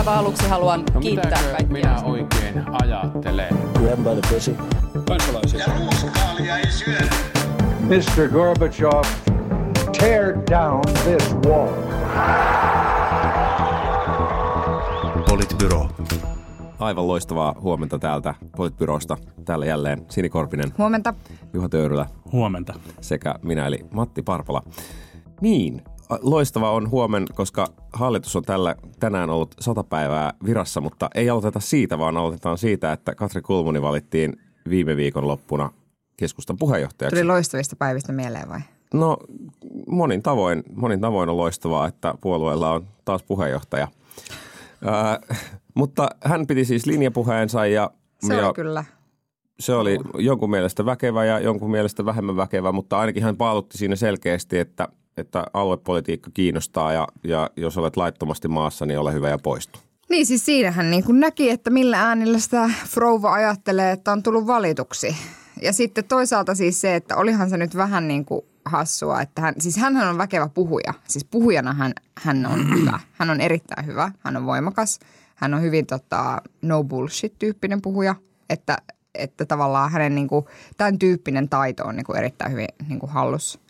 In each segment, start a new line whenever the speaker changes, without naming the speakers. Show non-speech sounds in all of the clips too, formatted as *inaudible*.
aivan aluksi haluan
No
kiittää kaikkia.
minä oikein ajattelen?
Grab by the pussy.
kansalaisia.
Ja ruuskaalia ei syödä.
Mr. Gorbachev, tear down this wall.
Politbyro. Aivan loistavaa huomenta täältä Politbyrosta. Täällä jälleen Sini Korpinen,
Huomenta.
Juha Töyrylä
Huomenta.
sekä minä eli Matti Parpola. Niin, loistava on huomen, koska hallitus on tällä tänään ollut sata päivää virassa, mutta ei aloiteta siitä, vaan aloitetaan siitä, että Katri Kulmuni valittiin viime viikon loppuna keskustan puheenjohtajaksi.
Tuli loistavista päivistä mieleen vai?
No monin tavoin, monin tavoin on loistavaa, että puolueella on taas puheenjohtaja. Ää, mutta hän piti siis linjapuheensa ja,
Se
ja
oli kyllä.
se oli jonkun mielestä väkevä ja jonkun mielestä vähemmän väkevä, mutta ainakin hän paalutti siinä selkeästi, että, että aluepolitiikka kiinnostaa ja, ja jos olet laittomasti maassa, niin ole hyvä ja poistu.
Niin siis siinähän niin kuin näki, että millä äänillä sitä Frouva ajattelee, että on tullut valituksi. Ja sitten toisaalta siis se, että olihan se nyt vähän niin kuin hassua, että hän, siis hänhän on väkevä puhuja. Siis puhujana hän, hän on *clears throat* hyvä. Hän on erittäin hyvä. Hän on voimakas. Hän on hyvin tota, no bullshit-tyyppinen puhuja. Että, että tavallaan hänen niin kuin, tämän tyyppinen taito on niin kuin erittäin hyvin niin kuin hallussa.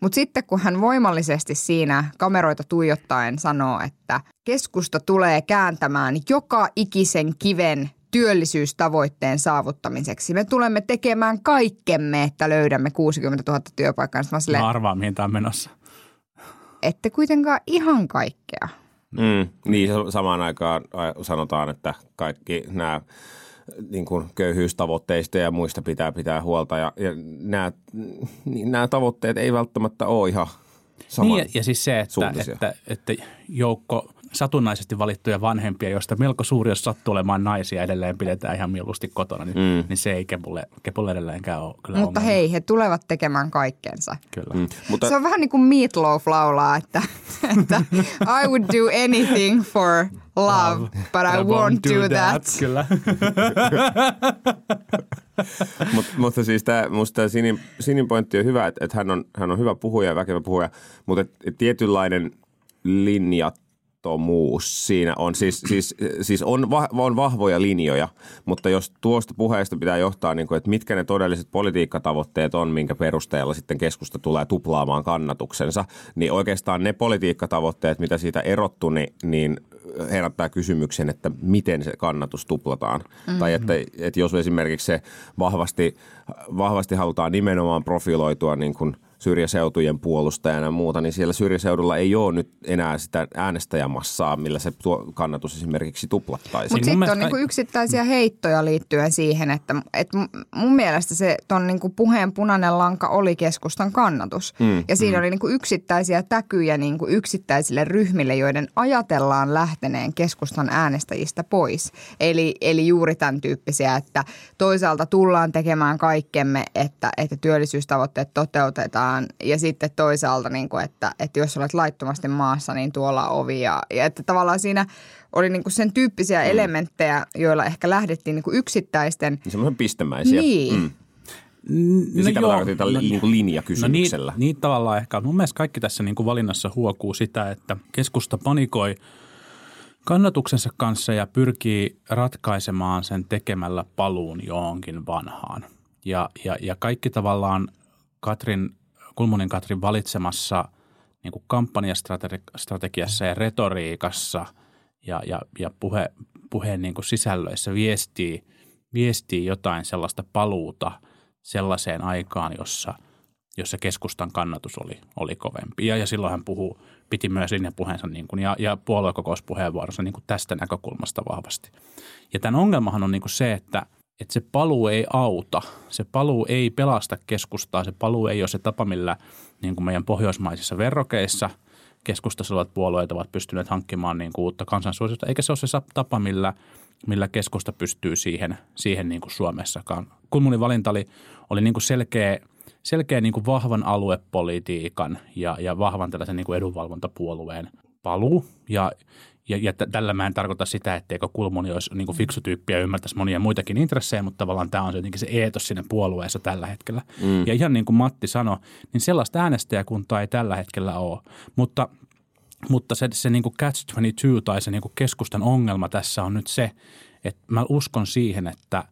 Mutta sitten kun hän voimallisesti siinä kameroita tuijottaen sanoo, että keskusta tulee kääntämään joka ikisen kiven työllisyystavoitteen saavuttamiseksi. Me tulemme tekemään kaikkemme, että löydämme 60 000 työpaikkaa. Sitten mä silleen,
Mä arvaan, mihin tämä on menossa.
ette kuitenkaan ihan kaikkea.
Mm, niin sa- samaan aikaan sanotaan, että kaikki nämä niin kuin köyhyystavoitteista ja muista pitää pitää huolta. Ja, ja nämä, niin nämä tavoitteet ei välttämättä ole ihan saman
Niin, ja, siis se, että, että, että joukko satunnaisesti valittuja vanhempia, joista melko suuri, jos sattuu olemaan naisia, edelleen pidetään ihan mieluusti kotona, niin, mm. niin se ei kepulle, kepulle edelleenkään ole kyllä
Mutta
ongelma.
hei, he tulevat tekemään kaikkensa.
Kyllä.
Mm, mutta
Se on vähän niin kuin Meatloaf laulaa, että, että I would do anything for love, but I won't do that.
Kyllä. *laughs*
Mut, mutta siis tämä, musta tämä Sinin, Sinin pointti on hyvä, että, että hän, on, hän on hyvä puhuja ja väkevä puhuja, mutta et, et tietynlainen linjattomuus siinä on. Siis, siis, siis on, va, on vahvoja linjoja, mutta jos tuosta puheesta pitää johtaa, niin kuin, että mitkä ne todelliset politiikkatavoitteet on, minkä perusteella sitten keskusta tulee tuplaamaan kannatuksensa, niin oikeastaan ne politiikkatavoitteet, mitä siitä erottu, niin, niin herättää kysymyksen, että miten se kannatus tuplataan. Mm-hmm. Tai että, että jos esimerkiksi se vahvasti, vahvasti halutaan nimenomaan profiloitua niin kuin syrjäseutujen puolustajana ja muuta, niin siellä syrjäseudulla ei ole nyt enää sitä äänestäjämassaa, millä se tuo kannatus esimerkiksi tuplattaisiin.
Mutta sitten on niinku yksittäisiä heittoja liittyen siihen, että et mun mielestä se ton niinku puheen punainen lanka oli keskustan kannatus. Mm, ja siinä mm. oli niinku yksittäisiä täkyjä niinku yksittäisille ryhmille, joiden ajatellaan lähteneen keskustan äänestäjistä pois. Eli, eli juuri tämän tyyppisiä, että toisaalta tullaan tekemään kaikkemme, että, että työllisyystavoitteet toteutetaan ja sitten toisaalta, niinku, että, että jos olet laittomasti maassa, niin tuolla on ovi ja, ja että tavallaan siinä oli niinku sen tyyppisiä mm. elementtejä, joilla ehkä lähdettiin niinku yksittäisten
Niin semmoisen pistemäisiä.
Niin.
Mm. Ja sitä no tarkoitin tällä niin kuin
No
linjakysymyksellä.
niin, niin tavallaan ehkä. Mun mielestä kaikki tässä niin kuin valinnassa huokuu sitä, että keskusta panikoi kannatuksensa kanssa ja pyrkii ratkaisemaan sen tekemällä paluun johonkin vanhaan. Ja, ja, ja kaikki tavallaan Katrin, Kulmunin Katrin valitsemassa niin kuin kampanjastrategiassa ja retoriikassa ja, ja, ja puhe, puheen niin kuin sisällöissä viestii, viestii jotain sellaista paluuta sellaiseen aikaan, jossa, jossa keskustan kannatus oli, oli kovempi. Ja, ja silloin hän puhuu, piti myös linjapuheensa niin kuin, ja, ja puoluekokouspuheenvuorossa niin kuin tästä näkökulmasta vahvasti. Ja tämän ongelmahan on niin kuin se, että, että se paluu ei auta. Se paluu ei pelasta keskustaa. Se paluu ei ole se tapa, millä niin kuin meidän pohjoismaisissa verrokeissa keskustassa olevat puolueet ovat pystyneet hankkimaan niin kuin uutta kansansuosiota, eikä se ole se tapa, millä, millä keskusta pystyy siihen, siihen niin kuin Suomessakaan. Kulmunin valinta oli, oli niin kuin selkeä, selkeä niin kuin vahvan aluepolitiikan ja, ja vahvan tällaisen niin kuin edunvalvontapuolueen paluu. Ja, ja, ja t- tällä mä en tarkoita sitä, etteikö Kulmuni olisi niin kuin fiksu tyyppi ja ymmärtäisi monia muitakin intressejä, mutta tavallaan tämä on se jotenkin se eetos siinä puolueessa tällä hetkellä. Mm. Ja ihan niin kuin Matti sanoi, niin sellaista äänestäjäkuntaa ei tällä hetkellä ole. Mutta Mutta se, se niin kuin catch-22 tai se niin kuin keskustan ongelma tässä on nyt se, että mä uskon siihen, että,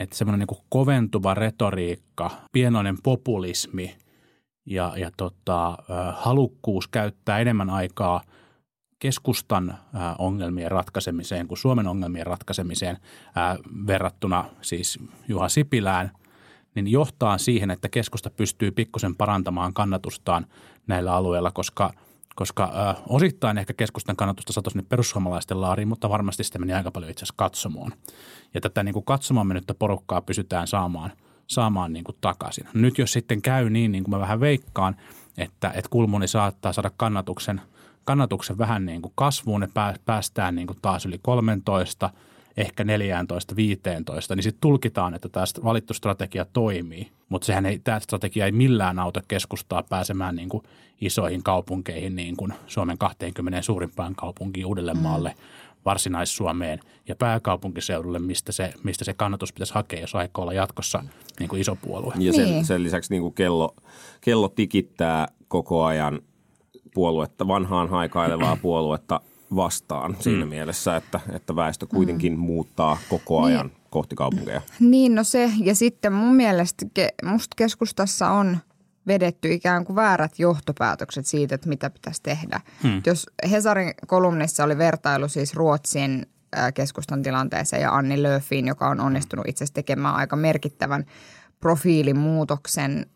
että semmoinen niin koventuva retoriikka, pienoinen populismi ja, ja tota, halukkuus käyttää enemmän aikaa keskustan ongelmien ratkaisemiseen kuin Suomen ongelmien ratkaisemiseen verrattuna siis Juha Sipilään, niin johtaa siihen, että keskusta pystyy pikkusen parantamaan kannatustaan näillä alueilla, koska – koska osittain ehkä keskustan kannatusta satoi sinne perussuomalaisten laariin, mutta varmasti sitä meni aika paljon itse asiassa katsomoon. Ja tätä niin kuin katsomaan mennyttä porukkaa pysytään saamaan, saamaan niin kuin takaisin. Nyt jos sitten käy niin, niin kuin mä vähän veikkaan, että, että Kulmuni saattaa saada kannatuksen, kannatuksen vähän niin kuin kasvuun, ne päästään niin kuin taas yli 13 – ehkä 14, 15, niin sitten tulkitaan, että tämä valittu strategia toimii. Mutta sehän ei, tämä strategia ei millään auta keskustaa pääsemään niin kuin isoihin kaupunkeihin, niin kuin Suomen 20 suurimpaan kaupunkiin Uudellemaalle, mm. Varsinais-Suomeen ja pääkaupunkiseudulle, mistä se, mistä se kannatus pitäisi hakea, jos aikoo olla jatkossa niin kuin iso puolue.
Ja sen, niin. sen lisäksi niin kuin kello, kello tikittää koko ajan puoluetta, vanhaan haikailevaa *clears throat* puoluetta vastaan siinä mm. mielessä, että, että väestö kuitenkin mm. muuttaa koko ajan niin. kohti kaupunkeja.
Niin, no se. Ja sitten mun mielestä musta keskustassa on vedetty ikään kuin väärät johtopäätökset siitä, että mitä pitäisi tehdä. Hmm. Jos Hesarin kolumnissa oli vertailu siis Ruotsin keskustan tilanteeseen ja Anni Löfiin, joka on onnistunut itse asiassa tekemään aika merkittävän profiilimuutoksen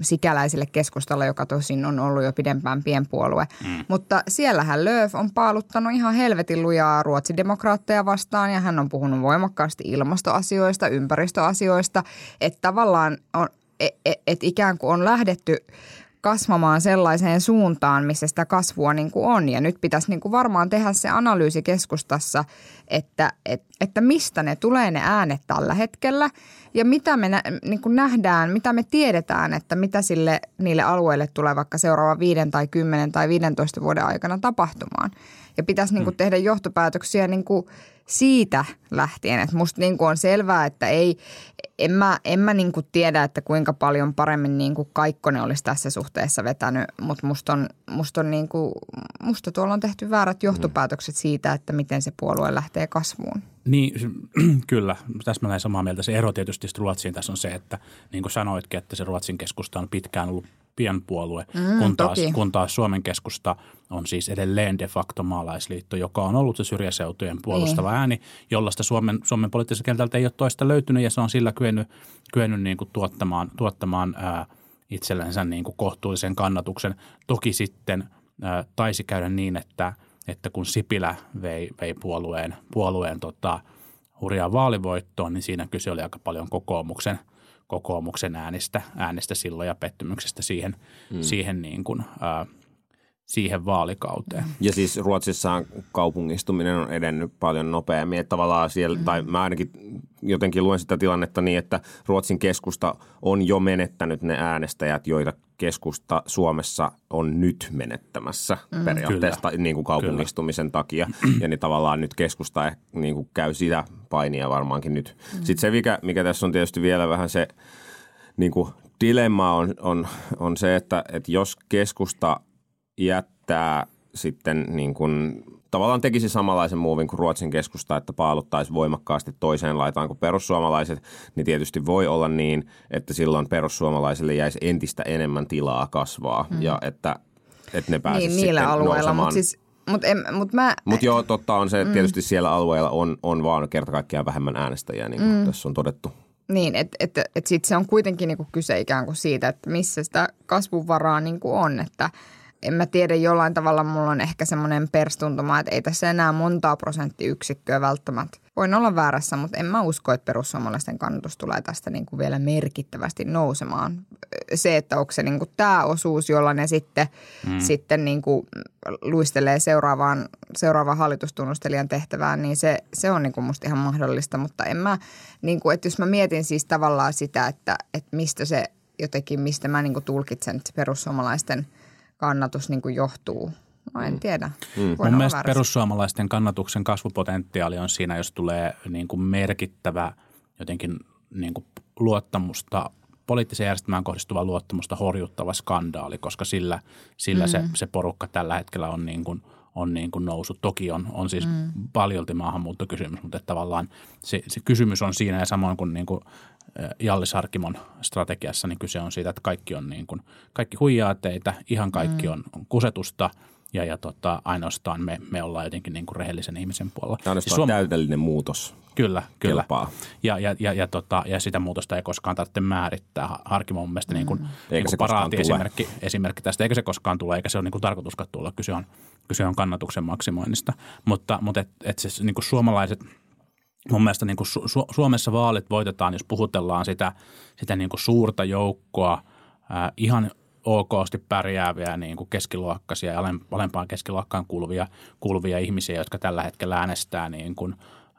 sikäläiselle keskustalle, joka tosin on ollut jo pidempään pienpuolue. Mm. Mutta siellähän Lööf on paaluttanut ihan helvetin lujaa ruotsidemokraatteja vastaan ja hän on puhunut voimakkaasti ilmastoasioista, ympäristöasioista, että tavallaan on, et, et, et ikään kuin on lähdetty kasvamaan sellaiseen suuntaan, missä sitä kasvua niin kuin on. Ja nyt pitäisi niin kuin varmaan tehdä se analyysi keskustassa, että, että, että mistä ne tulee ne äänet tällä hetkellä ja mitä me nä, niin kuin nähdään, mitä me tiedetään, että mitä sille niille alueille tulee vaikka seuraava viiden tai kymmenen tai 15 vuoden aikana tapahtumaan. Ja pitäisi niin kuin mm. tehdä johtopäätöksiä niin kuin siitä lähtien, että musta niin kuin on selvää, että ei, en mä, en mä niin kuin tiedä, että kuinka paljon paremmin niin kuin Kaikkonen olisi tässä suhteessa vetänyt, mutta musta, on, musta, on niin kuin, musta tuolla on tehty väärät johtopäätökset siitä, että miten se puolue lähtee kasvuun.
Niin, *clears throat* kyllä. Tässä mä näin samaa mieltä. Se ero tietysti Ruotsiin tässä on se, että niin kuin sanoitkin, että se Ruotsin keskusta on pitkään ollut pienpuolue, mm, kun, taas, kun taas Suomen keskusta on siis edelleen de facto maalaisliitto, joka on ollut se syrjäseutujen puolustava niin. ääni, jollaista Suomen, Suomen poliittisessa kentältä ei ole toista löytynyt ja se on sillä kyennyt, kyennyt niin kuin tuottamaan, tuottamaan ää, itsellensä niin kuin kohtuullisen kannatuksen. Toki sitten ää, taisi käydä niin, että, että kun Sipilä vei, vei puolueen, puolueen tota, hurjaa vaalivoittoon, niin siinä kyse oli aika paljon kokoomuksen – kokoomuksen äänestä, äänestä silloin ja pettymyksestä siihen, mm. siihen, niin kuin, ää, siihen vaalikauteen.
Ja siis Ruotsissa kaupungistuminen on edennyt paljon nopeammin. Että tavallaan siellä, mm. tai mä ainakin jotenkin luen sitä tilannetta niin, että Ruotsin keskusta on jo menettänyt ne äänestäjät, joita keskusta Suomessa on nyt menettämässä mm. periaatteessa Kyllä. niin kuin kaupungistumisen Kyllä. takia. Ja niin tavallaan nyt keskusta niin kuin käy sitä painia varmaankin nyt. Mm. Sitten se, mikä, mikä tässä on tietysti vielä vähän se niin kuin dilemma on, on, on se, että, että jos keskusta jättää sitten niin kuin tavallaan tekisi samanlaisen muovin kuin Ruotsin keskusta, että paaluttaisi voimakkaasti toiseen laitaan kuin perussuomalaiset, niin tietysti voi olla niin, että silloin perussuomalaisille jäisi entistä enemmän tilaa kasvaa mm. ja että, että ne pääsisivät niin, niillä alueilla, mutta siis
mutta mut mä...
Mut joo, totta on se, että mm. tietysti siellä alueella on, on vaan kerta kaikkiaan vähemmän äänestäjiä, niin kuin mm. tässä on todettu.
Niin, että et, et sitten se on kuitenkin niinku kyse ikään kuin siitä, että missä sitä kasvunvaraa niinku on, että – en mä tiedä, jollain tavalla mulla on ehkä semmoinen perstuntuma, että ei tässä enää montaa prosenttiyksikköä välttämättä. Voin olla väärässä, mutta en mä usko, että perussuomalaisten kannatus tulee tästä niin kuin vielä merkittävästi nousemaan. Se, että onko se niin kuin tämä osuus, jolla ne sitten, mm. sitten niin kuin luistelee seuraavaan, seuraavaan hallitustunnustelijan tehtävään, niin se, se on niin kuin musta ihan mahdollista. Mutta en mä, niin kuin, että jos mä mietin siis tavallaan sitä, että, että mistä se jotenkin, mistä mä niin kuin tulkitsen perussuomalaisten – kannatus niin kuin johtuu? No en mm. tiedä.
Mm. Mun mielestä perussuomalaisten kannatuksen kasvupotentiaali on siinä, jos tulee niin kuin merkittävä jotenkin niin kuin luottamusta poliittiseen järjestelmään kohdistuva luottamusta horjuttava skandaali, koska sillä, sillä mm. se, se porukka tällä hetkellä on niin kuin, on niin kuin noussut. Toki on, on siis mm. paljolti maahanmuuttokysymys, mutta että tavallaan se, se kysymys on siinä ja samoin kuin, niin kuin Jalli Sarkimon strategiassa, niin kyse on siitä, että kaikki on niin kuin, kaikki huijaa teitä, ihan kaikki mm. on, on kusetusta – ja, ja tota, ainoastaan me, me ollaan jotenkin niin kuin rehellisen ihmisen puolella.
Ainoastaan siis Suom- täydellinen muutos.
Kyllä, kyllä. Ja, ja, ja, ja, tota, ja sitä muutosta ei koskaan tarvitse määrittää. Harkimo mun mielestä niin kuin, mm. niin kuin paraati esimerkki, esimerkki tästä. Eikä se koskaan tule, eikä se ole niin kuin tarkoituskaan tulla. Kyse on, kyse on kannatuksen maksimoinnista. Mutta, mutta et, et se, niin kuin suomalaiset – mun mielestä niin kuin Su- Suomessa vaalit voitetaan, jos puhutellaan sitä, sitä niin kuin suurta joukkoa ää, ihan okosti pärjääviä niin kuin keskiluokkaisia ja alempaan keskiluokkaan kuuluvia, kuuluvia ihmisiä, jotka tällä hetkellä äänestää niin kuin,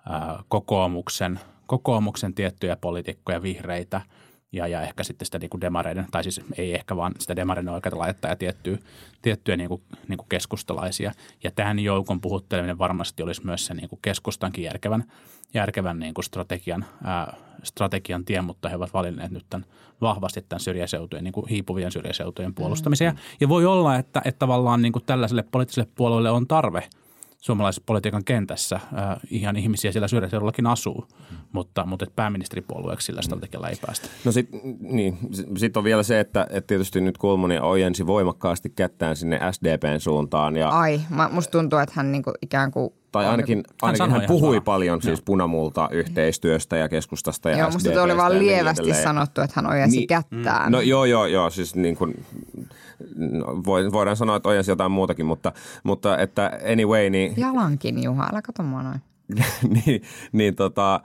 ää, kokoomuksen, kokoomuksen tiettyjä poliitikkoja, vihreitä ja, ja ehkä sitten sitä niin kuin demareiden, tai siis ei ehkä vaan sitä demareiden oikeita laittaa ja tiettyä, tiettyjä niin kuin, niin kuin keskustalaisia. Ja tämän joukon puhutteleminen varmasti olisi myös se niin kuin keskustankin järkevän, järkevän niin kuin strategian, ää, strategian tie, mutta he ovat valinneet nyt tämän, vahvasti tämän syrjäseutujen, niin kuin hiipuvien syrjäseutujen puolustamisen. Mm-hmm. Ja, ja voi olla, että, että tavallaan niin kuin tällaiselle poliittiselle puolueelle on tarve – suomalaisessa politiikan kentässä. Äh, ihan ihmisiä siellä syrjäseudullakin asuu, mm. mutta, mutta pääministeripuolueeksi sillä strategialla ei päästä.
No sitten niin, sit on vielä se, että, että tietysti nyt Kulmuni ojensi voimakkaasti kättään sinne SDPn suuntaan. Ja,
Ai, musta tuntuu, että hän niinku ikään kuin
tai ainakin, ainakin hän, hän puhui paljon siis punamulta yhteistyöstä ja keskustasta ja
Joo, musta oli vaan lievästi niin sanottu, että hän ojensi niin, kättään.
No joo, joo, joo, siis niin kuin, no, voidaan sanoa, että ojensi jotain muutakin, mutta, mutta että anyway, niin...
Jalankin, Juha, älä katso mua noin. *laughs*
niin, niin tota,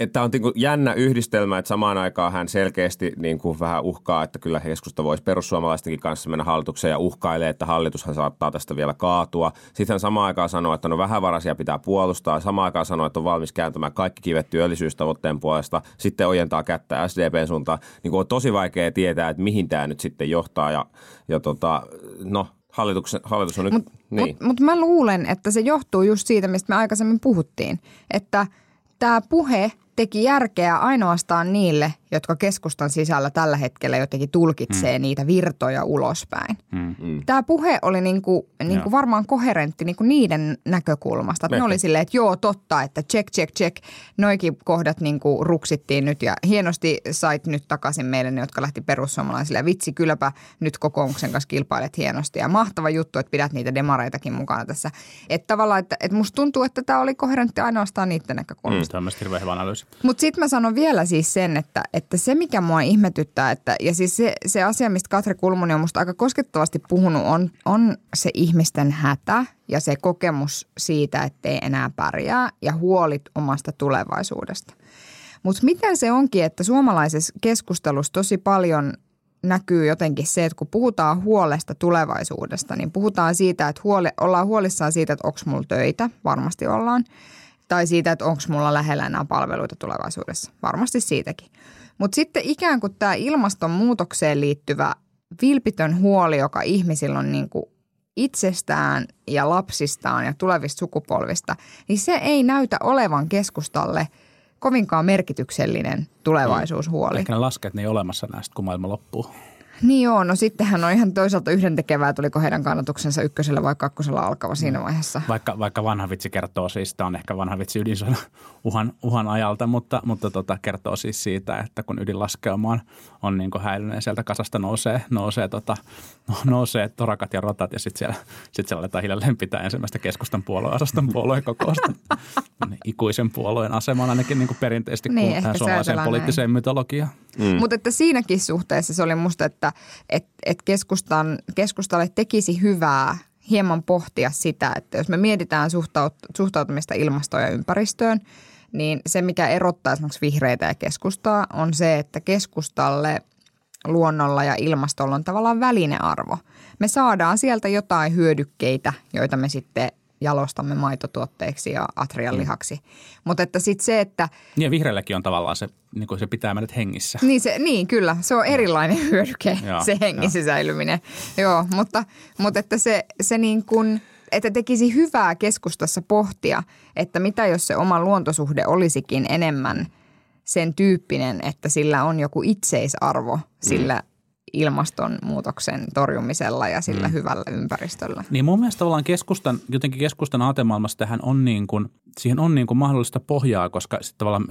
että on niin jännä yhdistelmä, että samaan aikaan hän selkeästi niin kuin vähän uhkaa, että kyllä keskusta voisi perussuomalaistenkin kanssa mennä hallitukseen ja uhkailee, että hallitushan saattaa tästä vielä kaatua. Sitten hän samaan aikaan sanoo, että no vähävaraisia pitää puolustaa. Samaan aikaan sanoo, että on valmis kääntämään kaikki kivet työllisyystavoitteen puolesta. Sitten ojentaa kättä SDPn suuntaan. Niin kuin on tosi vaikea tietää, että mihin tämä nyt sitten johtaa. Ja, ja tota, no, Hallituksen, hallitus on nyt,
Mutta
niin.
mut, mut mä luulen, että se johtuu just siitä, mistä me aikaisemmin puhuttiin, että tämä puhe teki järkeä ainoastaan niille, jotka keskustan sisällä tällä hetkellä jotenkin tulkitsee mm. niitä virtoja ulospäin. Mm. mm. Tämä puhe oli niinku, niinku varmaan koherentti niinku niiden näkökulmasta. Ne oli silleen, että joo totta, että check, check, check. Noikin kohdat niinku ruksittiin nyt ja hienosti sait nyt takaisin meille ne, jotka lähti perussuomalaisille. Ja vitsi, kylläpä nyt kokoomuksen kanssa kilpailet hienosti. Ja mahtava juttu, että pidät niitä demareitakin mukana tässä. Että tavallaan, että, että musta tuntuu, että tämä oli koherentti ainoastaan niiden näkökulmasta.
Mm, tämä on hirveän hyvä analyysi.
Mutta sitten mä sanon vielä siis sen, että, että se mikä mua ihmetyttää, että, ja siis se, se asia, mistä Katri Kulmuni on musta aika koskettavasti puhunut, on, on se ihmisten hätä ja se kokemus siitä, ettei enää pärjää ja huolit omasta tulevaisuudesta. Mutta miten se onkin, että suomalaisessa keskustelussa tosi paljon näkyy jotenkin se, että kun puhutaan huolesta tulevaisuudesta, niin puhutaan siitä, että huole, ollaan huolissaan siitä, että onko mulla töitä, varmasti ollaan – tai siitä, että onko mulla lähellä enää palveluita tulevaisuudessa. Varmasti siitäkin. Mutta sitten ikään kuin tämä ilmastonmuutokseen liittyvä vilpitön huoli, joka ihmisillä on niin kuin itsestään ja lapsistaan ja tulevista sukupolvista, niin se ei näytä olevan keskustalle kovinkaan merkityksellinen tulevaisuushuoli.
Ehkä ne lasket ne ei olemassa näistä, kun maailma loppuu.
Niin joo, no sittenhän on ihan toisaalta yhdentekevää, tuliko heidän kannatuksensa ykkösellä vai kakkosella alkava siinä mm. vaiheessa.
Vaikka, vaikka vanha vitsi kertoo siis, tämä on ehkä vanha vitsi ydinsodan *laughs* uhan, uhan ajalta, mutta, mutta tota, kertoo siis siitä, että kun ydinlaskeuma on, on niin häilynyt ja sieltä kasasta nousee, nousee, tota, no, nousee torakat ja rotat ja sitten siellä, sit siellä aletaan hiljalleen pitää ensimmäistä keskustan puolueosaston *laughs* puolueen kokousta. Ikuisen puolueen asemaan ainakin niin kuin perinteisesti niin, tähän suomalaiseen poliittiseen mytologiaan.
Mm. Mutta että siinäkin suhteessa se oli musta, että et, et keskustan, keskustalle tekisi hyvää hieman pohtia sitä, että jos me mietitään suhtaut, suhtautumista ilmastoon ja ympäristöön, niin se mikä erottaa esimerkiksi vihreitä ja keskustaa on se, että keskustalle luonnolla ja ilmastolla on tavallaan välinearvo. Me saadaan sieltä jotain hyödykkeitä, joita me sitten jalostamme maitotuotteiksi ja atrian lihaksi. Mm. Mutta että sitten se, että...
Niin ja vihreälläkin on tavallaan se, niin kuin se pitää meidät hengissä.
Niin, se, niin kyllä, se on erilainen hyödyke, Joo, se hengissä jo. säilyminen. Joo, mutta, mutta että se, se niin kuin, että tekisi hyvää keskustassa pohtia, että mitä jos se oma luontosuhde olisikin enemmän sen tyyppinen, että sillä on joku itseisarvo sillä ilmastonmuutoksen torjumisella ja sillä mm. hyvällä ympäristöllä.
Niin mun mielestä tavallaan keskustan, jotenkin keskustan aatemaailmassa tähän on niin kuin, siihen on niin kuin mahdollista pohjaa, koska sitten tavallaan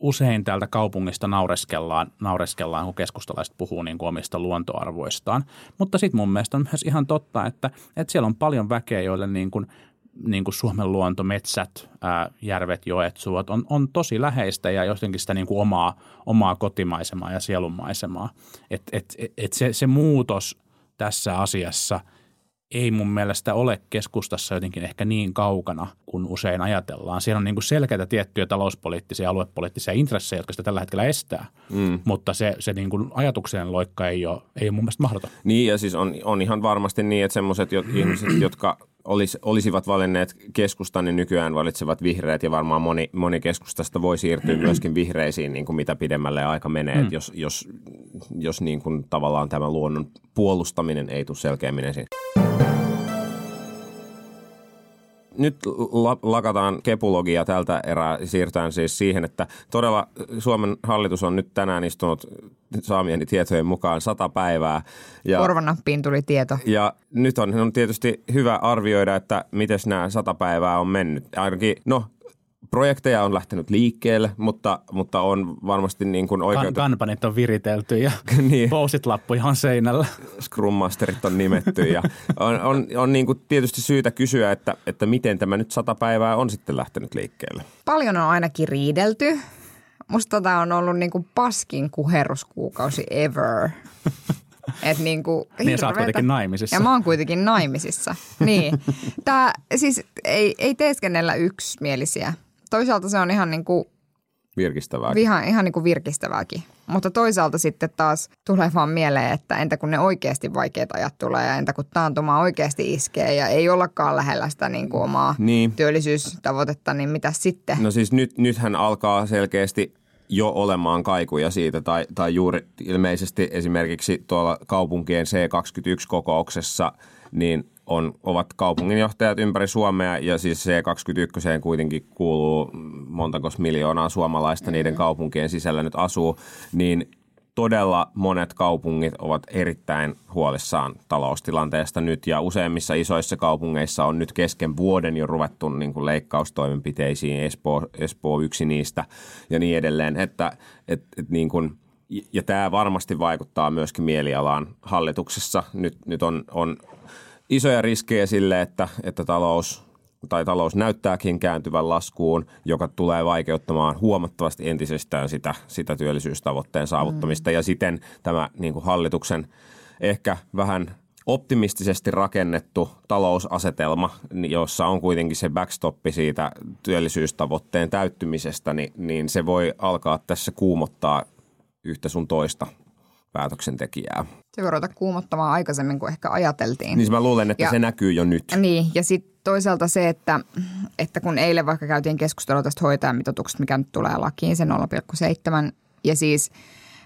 usein täältä kaupungista naureskellaan, naureskellaan kun keskustalaiset puhuu niin kuin omista luontoarvoistaan. Mutta sitten mun mielestä on myös ihan totta, että, että siellä on paljon väkeä, joille niin kuin niin kuin Suomen luonto, metsät, ää, järvet, joet, suot on, on tosi läheistä ja jotenkin sitä niin kuin omaa, omaa kotimaisemaa ja sielunmaisemaa. Et, et, et se, se muutos tässä asiassa ei mun mielestä ole keskustassa jotenkin ehkä niin kaukana kuin usein ajatellaan. Siellä on niin kuin selkeitä tiettyjä talouspoliittisia ja aluepoliittisia intressejä, jotka sitä tällä hetkellä estää, mm. mutta se, se niin kuin ajatuksen loikka ei ole, ei ole mun mielestä mahdoton.
Niin ja siis on, on ihan varmasti niin, että semmoiset *clears throat* ihmiset, jotka – olis, olisivat valinneet keskustan, niin nykyään valitsevat vihreät ja varmaan moni, moni keskustasta voi siirtyä *clears throat* myöskin vihreisiin, niin kuin mitä pidemmälle aika menee, mm. jos, jos, jos niin kuin tavallaan tämä luonnon puolustaminen ei tule selkeämmin esiin nyt lakataan kepulogia tältä erää siirrytään siis siihen, että todella Suomen hallitus on nyt tänään istunut saamieni tietojen mukaan sata päivää.
Ja, Korvanappiin tuli tieto.
Ja nyt on, on tietysti hyvä arvioida, että miten nämä sata päivää on mennyt. Ainakin, no projekteja on lähtenyt liikkeelle, mutta, mutta on varmasti niin kuin oikeutettu.
Kan- kampanit on viritelty ja *laughs* niin. lappuja on seinällä.
Scrum Masterit on nimetty ja *laughs* on, on, on niin kuin tietysti syytä kysyä, että, että miten tämä nyt sata päivää on sitten lähtenyt liikkeelle.
Paljon on ainakin riidelty. Musta tämä on ollut niin kuin paskin kuherruskuukausi ever. *laughs*
Et niin kuin niin sä oot kuitenkin naimisissa.
Ja mä oon kuitenkin naimisissa. niin. Tää siis ei, ei teeskennellä yksimielisiä toisaalta se on ihan niin kuin
virkistävää.
Ihan, ihan niin kuin virkistävääkin. Mutta toisaalta sitten taas tulee vaan mieleen, että entä kun ne oikeasti vaikeat ajat tulee ja entä kun taantuma oikeasti iskee ja ei ollakaan lähellä sitä niin kuin omaa niin. työllisyystavoitetta, niin mitä sitten?
No siis nyt, nythän alkaa selkeästi jo olemaan kaikuja siitä, tai, tai juuri ilmeisesti esimerkiksi tuolla kaupunkien C21-kokouksessa, niin on, ovat kaupunginjohtajat ympäri Suomea ja siis C21 kuitenkin kuuluu montakos miljoonaa suomalaista mm-hmm. niiden kaupunkien sisällä nyt asuu, niin todella monet kaupungit ovat erittäin huolissaan taloustilanteesta nyt ja useimmissa isoissa kaupungeissa on nyt kesken vuoden jo ruvettu niin kuin leikkaustoimenpiteisiin, Espoo, Espoo yksi niistä ja niin edelleen, että et, et niin kuin – ja tämä varmasti vaikuttaa myöskin mielialaan hallituksessa. Nyt, nyt on, on isoja riskejä sille, että, että talous tai talous näyttääkin kääntyvän laskuun, joka tulee vaikeuttamaan huomattavasti entisestään sitä, sitä työllisyystavoitteen saavuttamista. Mm. Ja siten tämä niin kuin hallituksen ehkä vähän optimistisesti rakennettu talousasetelma, jossa on kuitenkin se backstoppi siitä työllisyystavoitteen täyttymisestä, niin, niin se voi alkaa tässä kuumottaa yhtä sun toista päätöksentekijää.
Se voi ruveta kuumottamaan aikaisemmin kuin ehkä ajateltiin.
Niin mä luulen, että ja, se näkyy jo nyt.
Niin, ja sitten toisaalta se, että, että kun eilen vaikka käytiin keskustelua tästä hoitajamitoituksesta, mikä nyt tulee lakiin, se 0,7, ja siis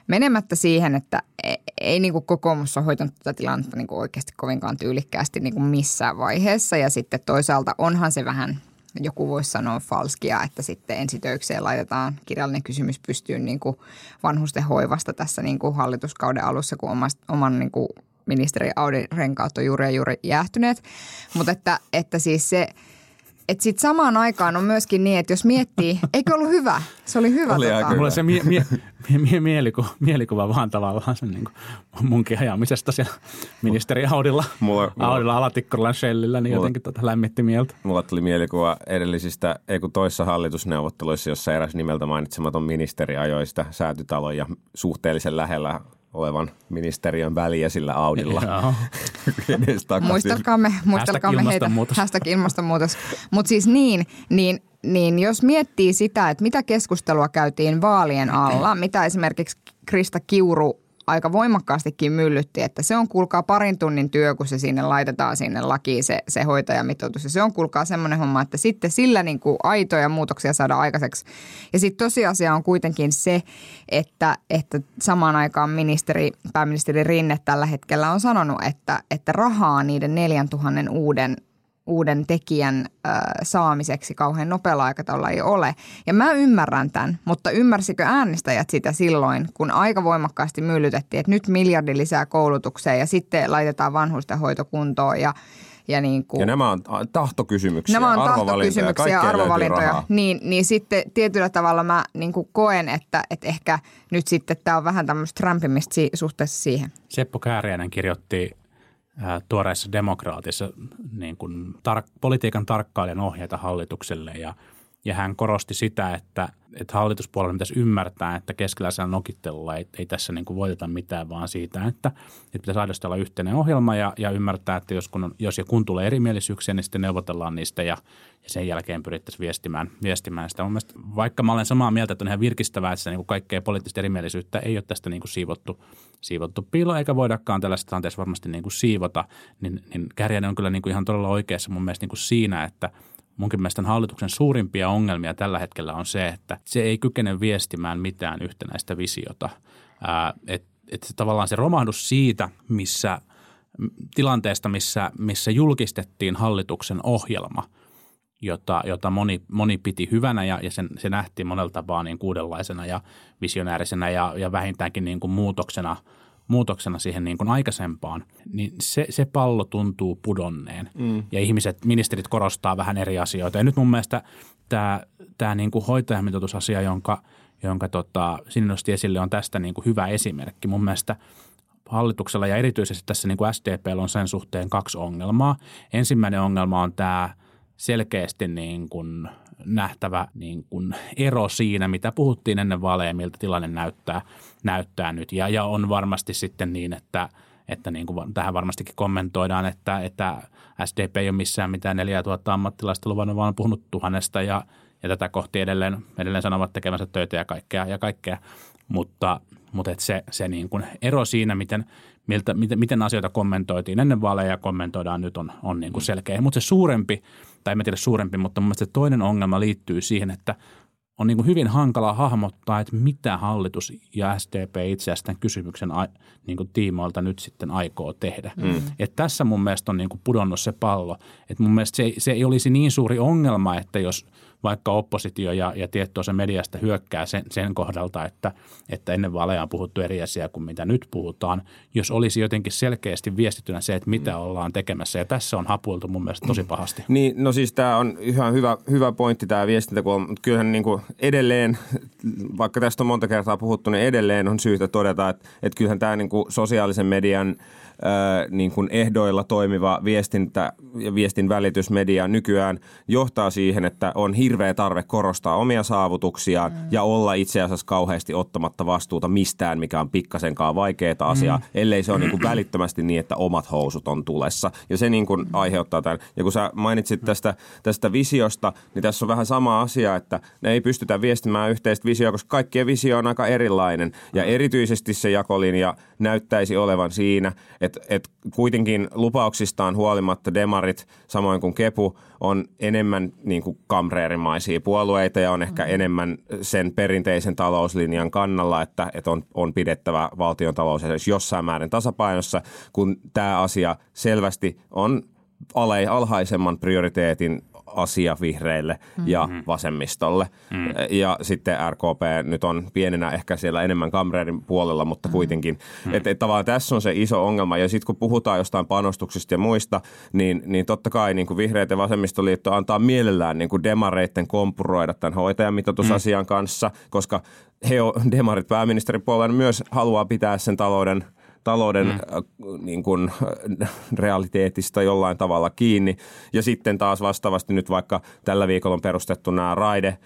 menemättä siihen, että ei, ei niin kuin kokoomus ole hoitanut tätä tilannetta niin kuin oikeasti kovinkaan tyylikkäästi niin kuin missään vaiheessa, ja sitten toisaalta onhan se vähän – joku voisi sanoa falskia, että sitten ensitöikseen laitetaan kirjallinen kysymys pystyyn niin kuin vanhusten hoivasta tässä niin kuin hallituskauden alussa, kun oman, oman niin kuin ministeri Audi renkaat on juuri ja juuri jäähtyneet. Mutta että, että siis se – että sitten samaan aikaan on myöskin niin, että jos miettii, eikö ollut hyvä? Se oli hyvä.
Oli tota. Mulla se mie- mie- mie- mielikuva, mielikuva vaan tavallaan sen niin kuin munkin ajamisesta siellä ministeri Audilla, mulla, Audilla Alatikkolan Shellillä, niin mulla, jotenkin tota lämmitti mieltä.
Mulla tuli mielikuva edellisistä, ei kun toissa hallitusneuvotteluissa, jossa eräs nimeltä mainitsematon ministeri ajoi sitä säätytalon ja suhteellisen lähellä olevan ministeriön väliä sillä Audilla. *laughs*
muistelkaamme, muistelkaamme heitä. Hashtag ilmastonmuutos. Mutta siis niin, niin, niin jos miettii sitä, että mitä keskustelua käytiin vaalien alla, mitä esimerkiksi Krista Kiuru aika voimakkaastikin myllytti, että se on kuulkaa parin tunnin työ, kun se sinne laitetaan sinne lakiin se, se hoitajamitoitus. Ja se on kuulkaa semmoinen homma, että sitten sillä niin kuin aitoja muutoksia saada aikaiseksi. Ja sitten tosiasia on kuitenkin se, että, että samaan aikaan ministeri, pääministeri Rinne tällä hetkellä on sanonut, että, että rahaa niiden 4000 uuden uuden tekijän ö, saamiseksi kauhean nopealla aikataululla ei ole. Ja mä ymmärrän tämän, mutta ymmärsikö äänestäjät sitä silloin, kun aika voimakkaasti myllytettiin, että nyt miljardi lisää koulutukseen ja sitten laitetaan vanhusten hoitokuntoon ja ja, niin kuin,
Ja nämä on tahtokysymyksiä,
Nämä on
arvovalintoja,
tahtokysymyksiä, arvovalintoja. Niin, niin sitten tietyllä tavalla mä niin kuin koen, että, että ehkä nyt sitten tämä on vähän tämmöistä rämpimistä si- suhteessa siihen.
Seppo Kääriäinen kirjoitti tuoreessa demokraatissa niin kuin tar- politiikan tarkkailijan ohjeita hallitukselle ja, ja hän korosti sitä, että, että hallituspuolella pitäisi ymmärtää, että keskeläisellä nokittelulla ei, ei tässä niin kuin voiteta mitään, vaan siitä, että, että pitäisi aidosti olla yhteinen ohjelma ja, ja ymmärtää, että jos, kun on, jos ja kun tulee erimielisyyksiä, niin sitten neuvotellaan niistä ja, ja sen jälkeen pyrittäisiin viestimään, viestimään sitä. Mun mielestä, vaikka mä olen samaa mieltä, että on ihan virkistävää, että sitä niin kuin kaikkea poliittista erimielisyyttä ei ole tästä niin kuin siivottu, siivottu piiloon, eikä voidakaan tällaisessa tilanteessa varmasti niin kuin siivota, niin, niin Kärjänen on kyllä niin kuin ihan todella oikeassa mun mielestä niin kuin siinä, että munkin mielestä hallituksen suurimpia ongelmia tällä hetkellä on se, että se ei kykene viestimään mitään yhtenäistä visiota. Ää, et, tavallaan se romahdus siitä, missä tilanteesta, missä, missä julkistettiin hallituksen ohjelma, jota, jota moni, moni piti hyvänä ja, ja sen, se nähtiin monella tapaa niin uudenlaisena ja visionäärisenä ja, ja vähintäänkin niin kuin muutoksena, muutoksena siihen niin kuin aikaisempaan, niin se, se pallo tuntuu pudonneen. Mm. Ja ihmiset, ministerit korostaa vähän eri asioita. Ja nyt mun mielestä tämä, tämä niin kuin hoitajamitoitusasia, jonka, jonka tota, sinne nosti esille, on tästä niin kuin hyvä esimerkki. Mun mielestä hallituksella ja erityisesti tässä niin kuin SDPllä on sen suhteen kaksi ongelmaa. Ensimmäinen ongelma on tämä selkeästi niin kuin nähtävä niin kuin ero siinä, mitä puhuttiin ennen vaaleja, miltä tilanne näyttää, näyttää nyt. Ja, ja on varmasti sitten niin, että, että niin kuin tähän varmastikin kommentoidaan, että, että SDP ei ole missään mitään 4000 ammattilaista luvannut, vaan on puhunut tuhannesta ja, ja tätä kohti edelleen, edelleen sanovat tekemänsä töitä ja kaikkea. Ja kaikkea. Mutta, mutta et se, se niin kuin ero siinä, miten, miltä, miten, miten asioita kommentoitiin ennen vaaleja ja kommentoidaan nyt on, on niin kuin selkeä. Mutta se suurempi, tai en mä tiedä suurempi, mutta mun mielestä se toinen ongelma liittyy siihen, että on niin kuin hyvin hankala hahmottaa, että mitä hallitus ja SDP itse asiassa tämän kysymyksen niin kuin tiimoilta nyt sitten aikoo tehdä. Mm. Et tässä mun mielestä on niin kuin pudonnut se pallo. Et mun mielestä se, se ei olisi niin suuri ongelma, että jos vaikka oppositio ja, ja tietty osa mediasta hyökkää sen, sen kohdalta, että, että ennen vaaleja on puhuttu eri asiaa kuin mitä nyt puhutaan, jos olisi jotenkin selkeästi viestittynä se, että mitä ollaan tekemässä. Ja tässä on hapuiltu mun mielestä tosi pahasti. *clears throat*
Niin, no siis tämä on ihan hyvä, hyvä pointti tämä viestintä, kun on, kyllähän niin kuin edelleen, *laughs* vaikka tästä on monta kertaa puhuttu, niin edelleen on syytä todeta, että, että kyllähän tämä niin kuin sosiaalisen median niin kuin ehdoilla toimiva viestintä ja viestin välitysmedia nykyään johtaa siihen, että on hirveä tarve korostaa omia saavutuksiaan mm. ja olla itse asiassa kauheasti ottamatta vastuuta mistään, mikä on pikkasenkaan vaikeaa asiaa, mm. ellei se ole niin kuin *clears throat* välittömästi niin, että omat housut on tulessa. Ja se niin kuin aiheuttaa tämän. Ja kun sä mainitsit tästä, tästä visiosta, niin tässä on vähän sama asia, että ne ei pystytä viestimään yhteistä visioa, koska kaikkien visio on aika erilainen. Ja erityisesti se jakolinja näyttäisi olevan siinä, että, että kuitenkin lupauksistaan huolimatta demarit, samoin kuin Kepu, on enemmän niin kuin kamreerimaisia puolueita ja on ehkä mm. enemmän sen perinteisen talouslinjan kannalla, että, että on, on pidettävä valtion talous jossain määrin tasapainossa, kun tämä asia selvästi on alhaisemman prioriteetin asia vihreille ja vasemmistolle. Mm. Ja sitten RKP nyt on pienenä ehkä siellä enemmän kamreerin puolella, mutta kuitenkin. Mm. Että et tavallaan tässä on se iso ongelma. Ja sitten kun puhutaan jostain panostuksista ja muista, niin, niin totta kai niin kuin vihreät ja vasemmistoliitto antaa mielellään niin kuin demareitten kompuroida tämän hoitajamitoitusasian mm. kanssa, koska he on, demarit pääministeripuolueen myös haluaa pitää sen talouden – talouden mm. äh, niin kuin, äh, realiteetista jollain tavalla kiinni. Ja sitten taas vastaavasti nyt vaikka tällä viikolla on perustettu nämä raide,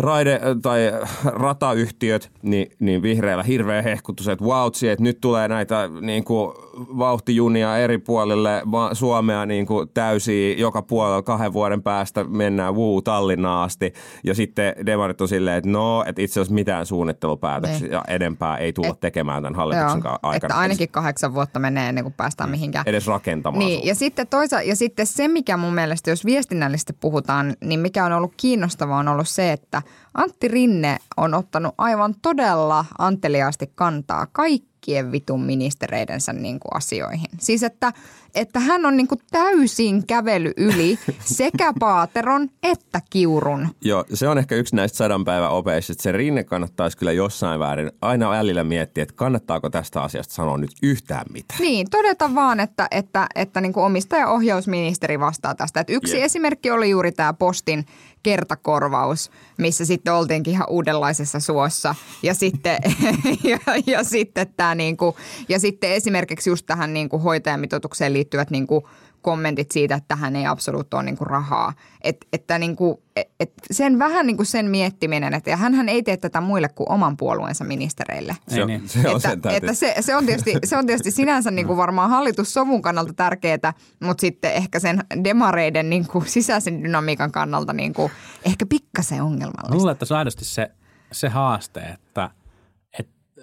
raide- tai ratayhtiöt, niin, niin vihreällä hirveä hehkutus, että vautsi, että nyt tulee näitä niin kuin, vauhtijunia eri puolille Suomea niin kuin, täysiä joka puolella kahden vuoden päästä mennään wuu Tallinnaan asti. Ja sitten demarit on silleen, että no, että itse asiassa mitään suunnittelupäätöksiä ja enempää ei tulla
Et-
tekemään tämän hallituksen
Joo,
aikana.
että ainakin kahdeksan vuotta menee ennen kuin päästään mihinkään.
Edes rakentamaan
Niin, ja sitten, toisa, ja sitten se, mikä mun mielestä, jos viestinnällisesti puhutaan, niin mikä on ollut kiinnostavaa, on ollut se, että Antti Rinne on ottanut aivan todella anteliaasti kantaa kaikkien vitun ministereidensä niin kuin asioihin. Siis että, että hän on niin kuin täysin kävely yli sekä *laughs* Paateron että Kiurun.
Joo, se on ehkä yksi näistä sadan päivän opeista, että se rinne kannattaisi kyllä jossain väärin aina välillä miettiä, että kannattaako tästä asiasta sanoa nyt yhtään mitään.
Niin, todeta vaan, että, että, että niin kuin omistajaohjausministeri vastaa tästä. Että yksi
Jep.
esimerkki oli juuri tämä postin kertakorvaus, missä sitten oltiinkin ihan uudenlaisessa suossa. Ja sitten, *laughs* ja, ja sitten, tämä niin kuin, ja sitten esimerkiksi just tähän niin kuin hoitajamitoitukseen liittyvät niin kuin kommentit siitä, että tähän ei absoluut ole niin kuin rahaa. Et, että niin kuin, et, sen vähän niin kuin sen miettiminen, että ja hänhän ei tee tätä muille kuin oman puolueensa ministereille.
Ei
Se, on,
niin.
se on
että,
sen täytyy.
että se, se, on tietysti, se on tietysti sinänsä niin kuin varmaan hallitussovun kannalta tärkeää, mutta sitten ehkä sen demareiden niin kuin sisäisen dynamiikan kannalta niin kuin ehkä pikkasen ongelmallista.
luulen, että se on aidosti se, se haaste, että,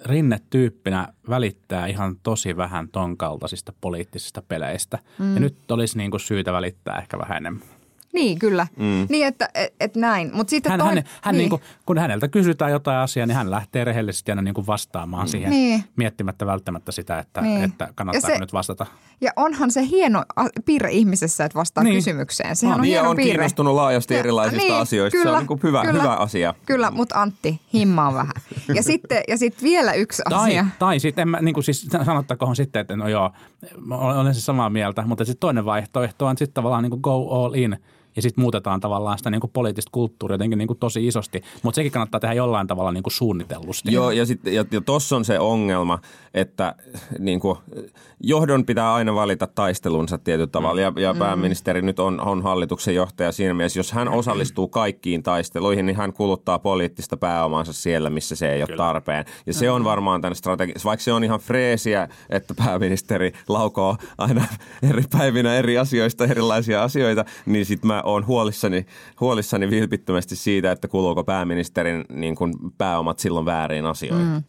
että Rinne tyyppinä välittää ihan tosi vähän ton kaltaisista poliittisista peleistä. Mm. Ja nyt olisi niin kuin syytä välittää ehkä vähän enemmän.
Niin, kyllä. Mm. Niin, että et, et näin. Mutta sitten
Hän,
toi,
hän, hän niin. Niin kuin, kun häneltä kysytään jotain asiaa, niin hän lähtee rehellisesti aina niin kuin vastaamaan siihen,
Niin.
miettimättä välttämättä sitä, että,
Niin.
että kannattaako
Ja se-
nyt vastata.
Ja onhan se hieno piirre ihmisessä, että vastaa
Niin.
kysymykseen. Sehän on,
niin,
hieno
on
piirre.
kiinnostunut laajasti
Ja-
erilaisista asioista. Se on niin kuin hyvä, hyvä asia.
Kyllä, mutta Antti, himmaa vähän. Ja *laughs* sitten, ja sitten vielä yksi
Tai,
asia.
tai sitten, en mä, niin kuin siis sanottakoon sitten, että no joo, olen olen siis samaa mieltä, mutta sitten toinen vaihtoehto on sitten tavallaan niin kuin go all in ja sitten muutetaan tavallaan sitä niin kuin poliittista kulttuuria jotenkin niin kuin tosi isosti, mutta sekin kannattaa tehdä jollain tavalla niin kuin suunnitellusti.
Joo, ja, sit, ja, ja tuossa on se ongelma, että niin kuin, johdon pitää aina valita taistelunsa tietyllä tavalla. Ja, ja pääministeri nyt on, on hallituksen johtaja siinä mielessä. Jos hän osallistuu kaikkiin taisteluihin, niin hän kuluttaa poliittista pääomaansa siellä, missä se ei ole tarpeen. Ja se on varmaan tämän strategia. Vaikka se on ihan freesiä, että pääministeri laukoo aina *laughs* eri päivinä eri asioista erilaisia asioita, niin sitten mä oon huolissani, huolissani vilpittömästi siitä, että kuluuko pääministerin niin kuin pääomat silloin väärin asioihin. Mm.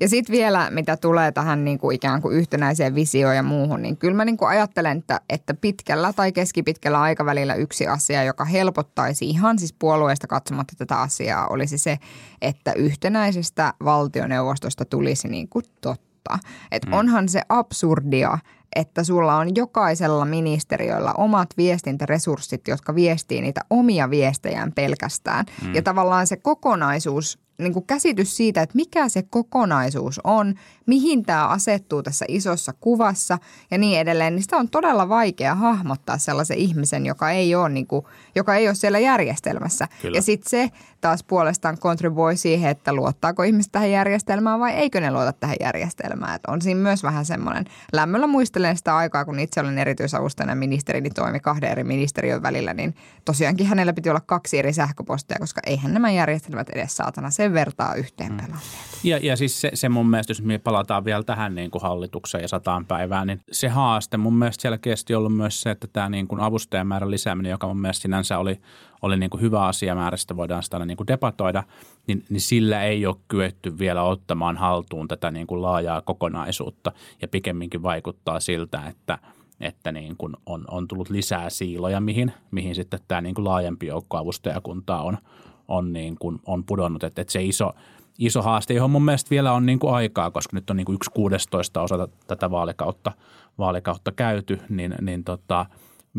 Ja sitten vielä, mitä tulee tähän niin kuin ikään kuin yhtenäiseen visioon ja muuhun, niin kyllä mä niin kuin ajattelen, että, että pitkällä tai keskipitkällä aikavälillä yksi asia, joka helpottaisi ihan siis puolueesta katsomatta tätä asiaa, olisi se, että yhtenäisestä valtioneuvostosta tulisi niin kuin totta. Että mm. onhan se absurdia, että sulla on jokaisella ministeriöllä omat viestintäresurssit, jotka viestii niitä omia viestejään pelkästään. Mm. Ja tavallaan se kokonaisuus, niin kuin käsitys siitä, että mikä se kokonaisuus on, mihin tämä asettuu tässä isossa kuvassa ja niin edelleen, niin sitä on todella vaikea hahmottaa sellaisen ihmisen, joka ei ole, niin kuin, joka ei ole siellä järjestelmässä.
Kyllä.
Ja sitten se taas puolestaan kontribuoi siihen, että luottaako ihmiset tähän järjestelmään vai eikö ne luota tähän järjestelmään. Et on siinä myös vähän semmoinen, lämmöllä muistelen sitä aikaa, kun itse olen erityisavustajana ministeri, niin toimi kahden eri ministeriön välillä, niin tosiaankin hänellä piti olla kaksi eri sähköpostia, koska eihän nämä järjestelmät edes saatana sen vertaa yhteen pelanneet.
Ja, ja siis se, se mun mielestä, jos me palataan vielä tähän niin kuin hallitukseen ja sataan päivään, niin se haaste mun mielestä selkeästi ollut myös se, että tämä niin kuin avustajamäärän lisääminen, joka mun mielestä sinänsä oli, oli niin kuin hyvä asiamäärä, sitä voidaan sitä niin kuin debatoida, niin, niin sillä ei ole kyetty vielä ottamaan haltuun tätä niin kuin laajaa kokonaisuutta ja pikemminkin vaikuttaa siltä, että että niin kuin on, on tullut lisää siiloja, mihin, mihin sitten tämä niin kuin laajempi joukko avustajakuntaa on, on, niin kuin, on pudonnut. Että, että se iso, iso haaste, johon mun mielestä vielä on niin kuin aikaa, koska nyt on niin kuin yksi 16 osa tätä vaalikautta, vaalikautta käyty, niin, niin tota,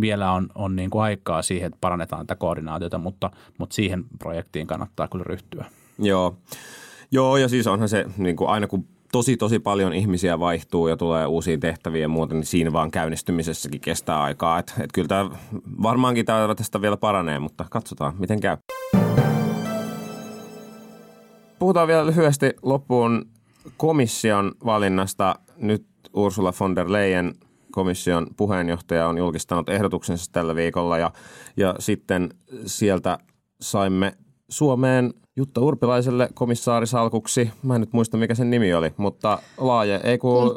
vielä on, on niin kuin aikaa siihen, että parannetaan tätä koordinaatiota, mutta, mutta siihen projektiin kannattaa kyllä ryhtyä.
Joo. Joo, ja siis onhan se niin kuin aina kun tosi tosi paljon ihmisiä vaihtuu ja tulee uusiin tehtäviin ja muuta, niin siinä vaan käynnistymisessäkin kestää aikaa. Et, et kyllä tämä varmaankin tää tästä vielä paranee, mutta katsotaan miten käy. Puhutaan vielä lyhyesti loppuun komission valinnasta. Nyt Ursula von der Leyen komission puheenjohtaja on julkistanut ehdotuksensa tällä viikolla ja, ja sitten sieltä saimme Suomeen Jutta Urpilaiselle komissaarisalkuksi. Mä en nyt muista, mikä sen nimi oli, mutta laaje, ei kun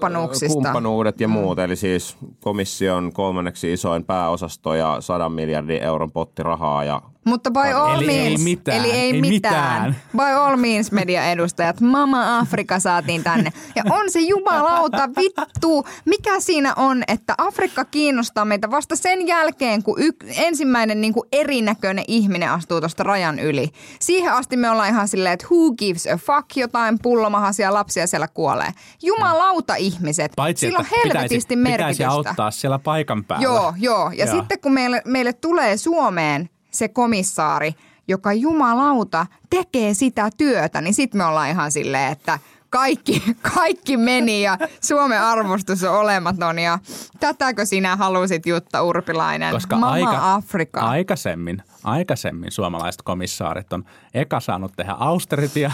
kumppanuudet ja muut. Eli siis komission kolmanneksi isoin pääosasto ja 100 miljardin euron potti rahaa ja
Mutta by all
Eli ei
means,
mitään,
eli ei,
ei
mitään.
mitään.
By all means mediaedustajat, Mama Afrika saatiin tänne. Ja on se jumalauta vittu, mikä siinä on, että Afrikka kiinnostaa meitä vasta sen jälkeen, kun yk, ensimmäinen niin kuin erinäköinen ihminen astuu tuosta rajan yli. Siihen asti me ollaan ihan silleen, että who gives a fuck, jotain pullomahaisia lapsia siellä kuolee. Jumalauta ihmiset,
Paitsi,
sillä on helvetisti
pitäisi,
merkitystä.
pitäisi auttaa siellä paikan päällä.
Joo, joo. Ja
Joo.
sitten kun meille, meille tulee Suomeen se komissaari, joka jumalauta tekee sitä työtä, niin sitten me ollaan ihan silleen, että kaikki, kaikki meni ja Suomen arvostus on olematon ja tätäkö sinä halusit Jutta Urpilainen?
Koska
Mama
aika,
Afrika.
aikaisemmin, aikaisemmin suomalaiset komissaarit on eka saanut tehdä austeritia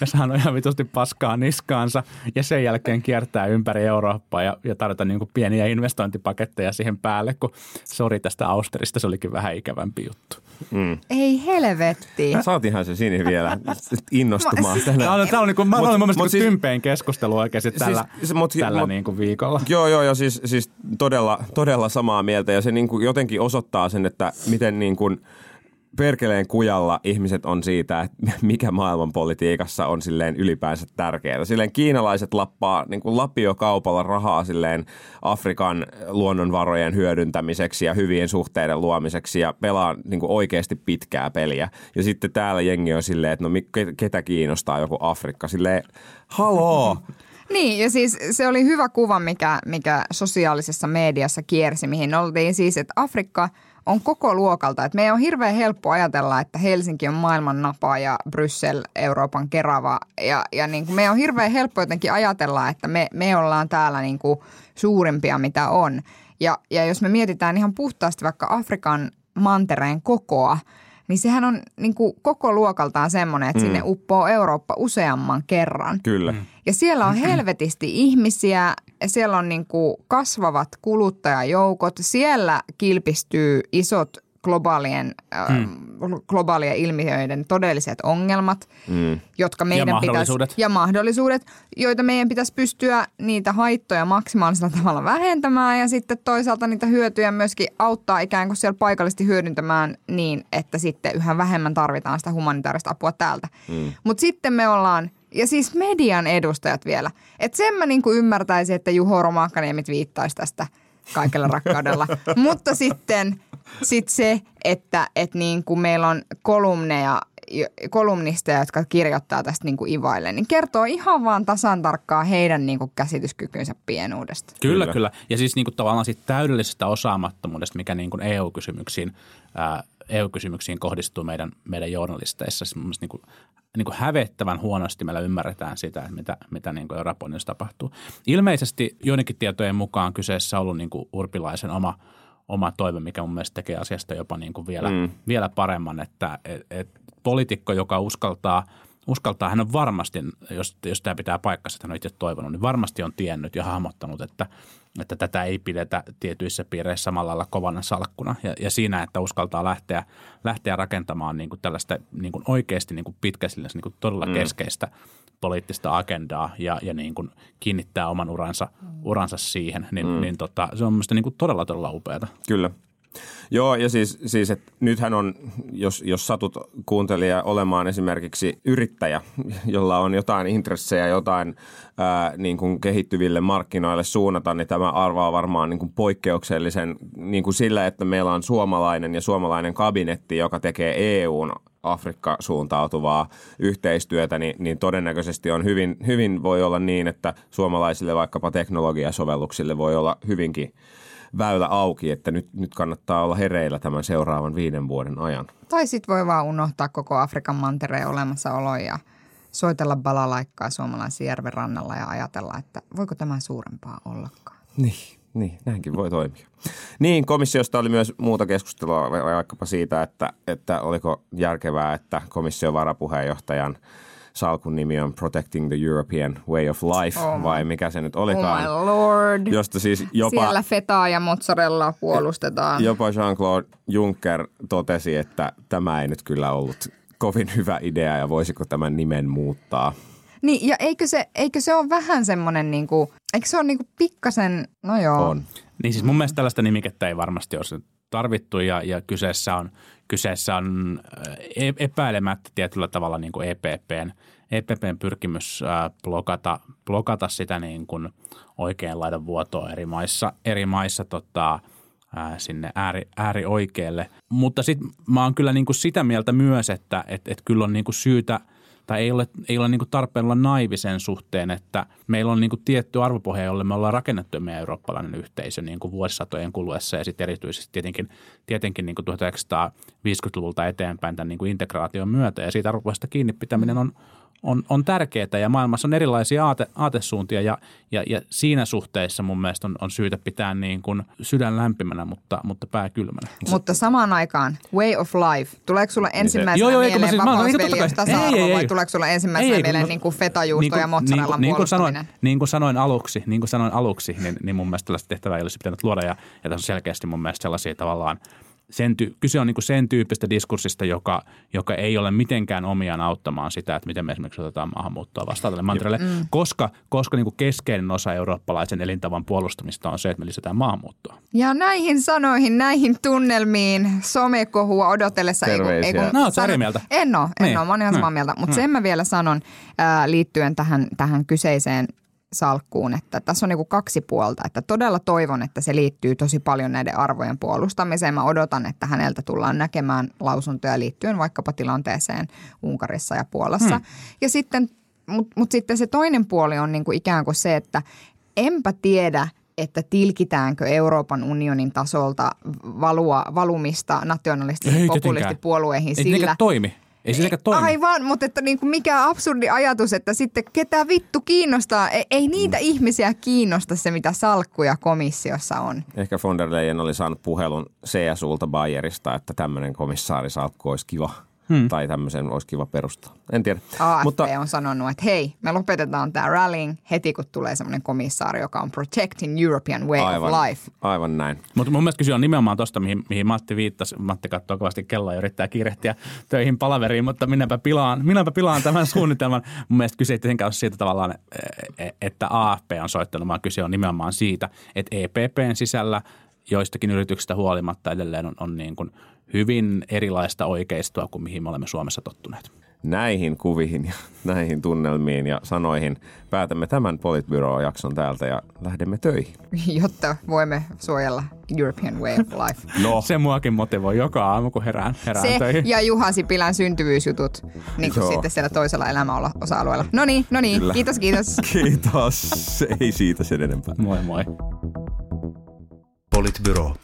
ja saanut ihan vitusti paskaa niskaansa ja sen jälkeen kiertää ympäri Eurooppaa ja, ja tarjota niin kuin pieniä investointipaketteja siihen päälle, kun sori tästä austerista, se olikin vähän ikävämpi juttu.
Ei helvetti.
Saatiinhan se Sini vielä innostumaan.
Mä-
Tämä on, tämä on niin kuin, mä
Mut-
olen mun mielestä
siis-
siis, tympein keskustelu oikeasti tällä,
siis- mut-
tällä
mut-
niin kuin viikolla.
Joo, joo, ja siis, siis todella, todella samaa mieltä. Ja se niin kuin jotenkin osoittaa sen, että miten niin kuin perkeleen kujalla ihmiset on siitä, että *laughs* mikä maailmanpolitiikassa on silleen ylipäänsä tärkeää. Silleen kiinalaiset lappaa niin kuin lapiokaupalla rahaa silleen Afrikan luonnonvarojen hyödyntämiseksi ja hyvien suhteiden luomiseksi ja pelaa niin kuin oikeasti pitkää peliä. Ja sitten täällä jengi on silleen, että no ketä kiinnostaa joku Afrikka. Silleen, haloo! *laughs*
Niin, ja siis se oli hyvä kuva, mikä, mikä sosiaalisessa mediassa kiersi, mihin oltiin siis, että Afrikka on koko luokalta. Että meidän on hirveän helppo ajatella, että Helsinki on maailman napa ja Bryssel Euroopan kerava. Ja, ja niin meidän on hirveän helppo jotenkin ajatella, että me, me ollaan täällä niin kuin suurimpia mitä on. Ja, ja jos me mietitään ihan puhtaasti vaikka Afrikan mantereen kokoa, niin sehän on niin kuin koko luokaltaan semmoinen, että sinne uppoo Eurooppa useamman kerran.
Kyllä.
Ja siellä on helvetisti ihmisiä, siellä on niin kuin kasvavat kuluttajajoukot, siellä kilpistyy isot globaalien, äh, globaalien ilmiöiden todelliset ongelmat, mm. jotka meidän
mahdollisuudet.
Pitäisi, ja mahdollisuudet, joita meidän pitäisi pystyä niitä haittoja maksimaalisella tavalla vähentämään ja sitten toisaalta niitä hyötyjä myöskin auttaa ikään kuin siellä paikallisesti hyödyntämään niin, että sitten yhä vähemmän tarvitaan sitä humanitaarista apua täältä. Mm. Mutta sitten me ollaan ja siis median edustajat vielä. Että sen mä niinku ymmärtäisin, että Juho Romakkaniemi viittaisi tästä kaikella rakkaudella. *laughs* Mutta sitten sit se, että et niinku meillä on kolumneja, kolumnisteja, jotka kirjoittaa tästä niinku ivaille, niin kertoo ihan vaan tasan tarkkaan heidän niinku käsityskykynsä pienuudesta.
Kyllä,
Kyllä.
kyllä. Ja siis niin kuin tavallaan siitä täydellisestä osaamattomuudesta, mikä niin kuin EU-kysymyksiin, ää, EU-kysymyksiin kohdistuu meidän, meidän journalisteissa. Siis mun niin kuin, niin kuin hävettävän huonosti meillä ymmärretään sitä, että mitä, mitä niin kuin Euroopan tapahtuu. Ilmeisesti joidenkin tietojen mukaan kyseessä on ollut niin kuin Urpilaisen oma, oma toive, mikä mun mielestä tekee asiasta jopa niin kuin vielä, mm. vielä paremman, että et, et poliitikko, joka uskaltaa – uskaltaa, hän on varmasti, jos, jos tämä pitää paikkansa, että hän on itse toivonut, niin varmasti on tiennyt ja hahmottanut, että, että tätä ei pidetä tietyissä piireissä samalla lailla kovana salkkuna. Ja, ja siinä, että uskaltaa lähteä, lähteä rakentamaan niin kuin tällaista niin kuin oikeasti niin kuin pitkäsillä, niin kuin todella mm. keskeistä poliittista agendaa ja, ja niin kuin kiinnittää oman uransa, uransa siihen, niin, mm. niin tota, se on mielestäni niin kuin todella, todella upeata.
Kyllä. Joo, ja siis, siis että nythän on, jos, jos satut kuuntelija olemaan esimerkiksi yrittäjä, *laughs* jolla on jotain intressejä, jotain ää, niin kuin kehittyville markkinoille suunnata, niin tämä arvaa varmaan niin kuin poikkeuksellisen niin kuin sillä, että meillä on suomalainen ja suomalainen kabinetti, joka tekee EUn Afrikka suuntautuvaa yhteistyötä, niin, niin todennäköisesti on hyvin, hyvin voi olla niin, että suomalaisille vaikkapa teknologiasovelluksille voi olla hyvinkin väylä auki, että nyt, nyt kannattaa olla hereillä tämän seuraavan viiden vuoden ajan.
Tai sitten voi vaan unohtaa koko Afrikan mantereen olemassaolo ja soitella balalaikkaa suomalaisen järven rannalla ja ajatella, että voiko tämä suurempaa ollakaan.
Niin, niin näinkin voi toimia. Niin, komissiosta oli myös muuta keskustelua vaikkapa siitä, että, että oliko järkevää, että komission varapuheenjohtajan salkun nimi on Protecting the European Way of Life,
Oh
vai mikä se nyt
Oh
olikaan.
my lord.
Josta siis jopa,
Siellä fetaa ja mozzarella puolustetaan.
jopa Jean-Claude Juncker totesi, että tämä ei nyt kyllä ollut kovin hyvä idea ja voisiko tämän nimen muuttaa.
Niin, ja eikö se, eikö se ole vähän semmoinen, niinku, eikö se ole niinku pikkasen, no joo.
On.
Niin siis mun mielestä tällaista nimikettä ei varmasti olisi tarvittu ja, ja kyseessä on, kyseessä on e- epäilemättä tietyllä tavalla niin kuin EPPn, EPPn pyrkimys blokata, blokata sitä niin kuin oikein laidan vuotoa eri maissa, eri maissa tota, sinne ääri, äärioikealle. Mutta sitten mä oon kyllä niin kuin sitä mieltä myös, että et, et kyllä on niin kuin syytä – tai ei ole, ei ole niin kuin tarpeen olla naivi sen suhteen, että meillä on niin kuin tietty arvopohja, jolle me ollaan rakennettu meidän eurooppalainen yhteisö niin kuin vuosisatojen kuluessa. Ja sitten erityisesti tietenkin, tietenkin niin kuin 1950-luvulta eteenpäin tämän niin kuin integraation myötä. Ja siitä arvopohjasta kiinni pitäminen on, on, on tärkeää ja maailmassa on erilaisia aate, aatesuuntia ja, ja, ja siinä suhteessa mun mielestä on, on syytä pitää niin kuin sydän lämpimänä, mutta, mutta pää kylmänä.
Mutta samaan aikaan, way of life. Tuleeko sulla ensimmäisenä
Joo, joo, kun mä
mieleen
siis- mä-
vapausveljeys,
totta kai-
tasa-arvo
ei, ei,
vai tuleeko sulla ensimmäisenä
Ei, ei,
mieleen niin kuin fetajuusto ja mozzarellan
niin kuin sanoin, niin kuin sanoin aluksi, niin kuin sanoin aluksi niin, niin mun mielestä tällaista tehtävää ei olisi pitänyt luoda ja, ja tässä on selkeästi mun mielestä sellaisia tavallaan sen ty- kyse on niin kuin sen tyyppistä diskurssista, joka, joka ei ole mitenkään omiaan auttamaan sitä, että miten me esimerkiksi otetaan maahanmuuttoa vastaan tälle mantereelle, mm. koska, koska niin kuin keskeinen osa eurooppalaisen elintavan puolustamista on se, että me lisätään maahanmuuttoa.
Ja näihin sanoihin, näihin tunnelmiin, somekohua odotellessa. ei kun- ei kun-
Terveisiä.
No, oot sä
sano-
eri mieltä?
En ole, en
Niin.
ole. Mä oon ihan samaa
Niin.
mieltä. Mutta
Niin.
sen mä vielä sanon ää, liittyen tähän, tähän kyseiseen salkkuun, että tässä on niinku kaksi puolta. Että todella toivon, että se liittyy tosi paljon näiden arvojen puolustamiseen. Mä odotan, että häneltä tullaan näkemään lausuntoja liittyen vaikkapa tilanteeseen Unkarissa ja Puolassa. Hmm. Ja sitten, mutta mut sitten se toinen puoli on niinku ikään kuin se, että enpä tiedä, että tilkitäänkö Euroopan unionin tasolta valua, valumista nationalistisiin
Ei
populistipuolueihin
Ei
sillä,
sillä, toimi. Ei silläkään toimi.
Aivan, mutta että niin kuin mikä absurdi ajatus, että sitten ketä vittu kiinnostaa. Ei, ei niitä ihmisiä kiinnosta se, mitä salkkuja komissiossa on.
Ehkä von der Leyen oli saanut puhelun CSUlta Bayerista, että tämmöinen komissaarisalkku olisi kiva. Hmm. Tai tämmöisen olisi kiva perustaa. En tiedä.
AFP
Mutta
on sanonut, että hei, me lopetetaan tämä rallying heti, kun tulee semmoinen komissaari, joka on protecting European way
aivan,
of life.
aivan näin.
Mutta mun mielestä kyse on nimenomaan tuosta, mihin, mihin Matti viittasi. Matti katsoo kovasti kelloa ja yrittää kiirehtiä töihin palaveriin, mutta minäpä pilaan, minäpä pilaan tämän *laughs* suunnitelman. Mun mielestä kyse ei tietenkään ole siitä tavallaan, e- että AFP on soittanut, vaan kyse on nimenomaan siitä, että EPPn sisällä joistakin yrityksistä huolimatta edelleen on, on niin kuin hyvin erilaista oikeistoa kuin mihin me olemme Suomessa tottuneet.
Näihin kuviin ja *laughs* näihin tunnelmiin ja sanoihin päätämme tämän Politbyro-jakson täältä ja lähdemme töihin. *laughs*
jotta voimme suojella European way of life. *laughs*
No,
Se muakin motivoi joka aamu, kun herään, herään
Se
töihin.
ja Juha Sipilän syntyvyysjutut niin kuin
Joo.
sitten siellä toisella elämäosa-alueella. No niin, no niin, kiitos, kiitos.
kiitos. Ei siitä sen enempää.
Moi moi.
Politbyro.